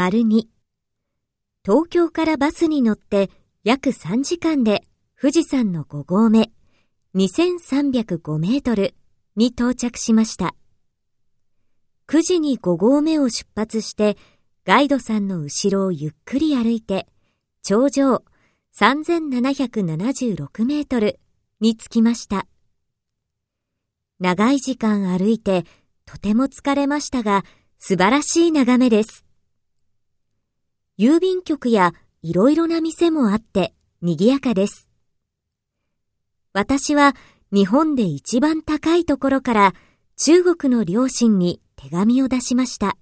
丸2東京からバスに乗って約3時間で富士山の5合目2305メートルに到着しました。9時に5合目を出発してガイドさんの後ろをゆっくり歩いて頂上3776メートルに着きました。長い時間歩いてとても疲れましたが素晴らしい眺めです。郵便局やいろいろな店もあって賑やかです。私は日本で一番高いところから中国の両親に手紙を出しました。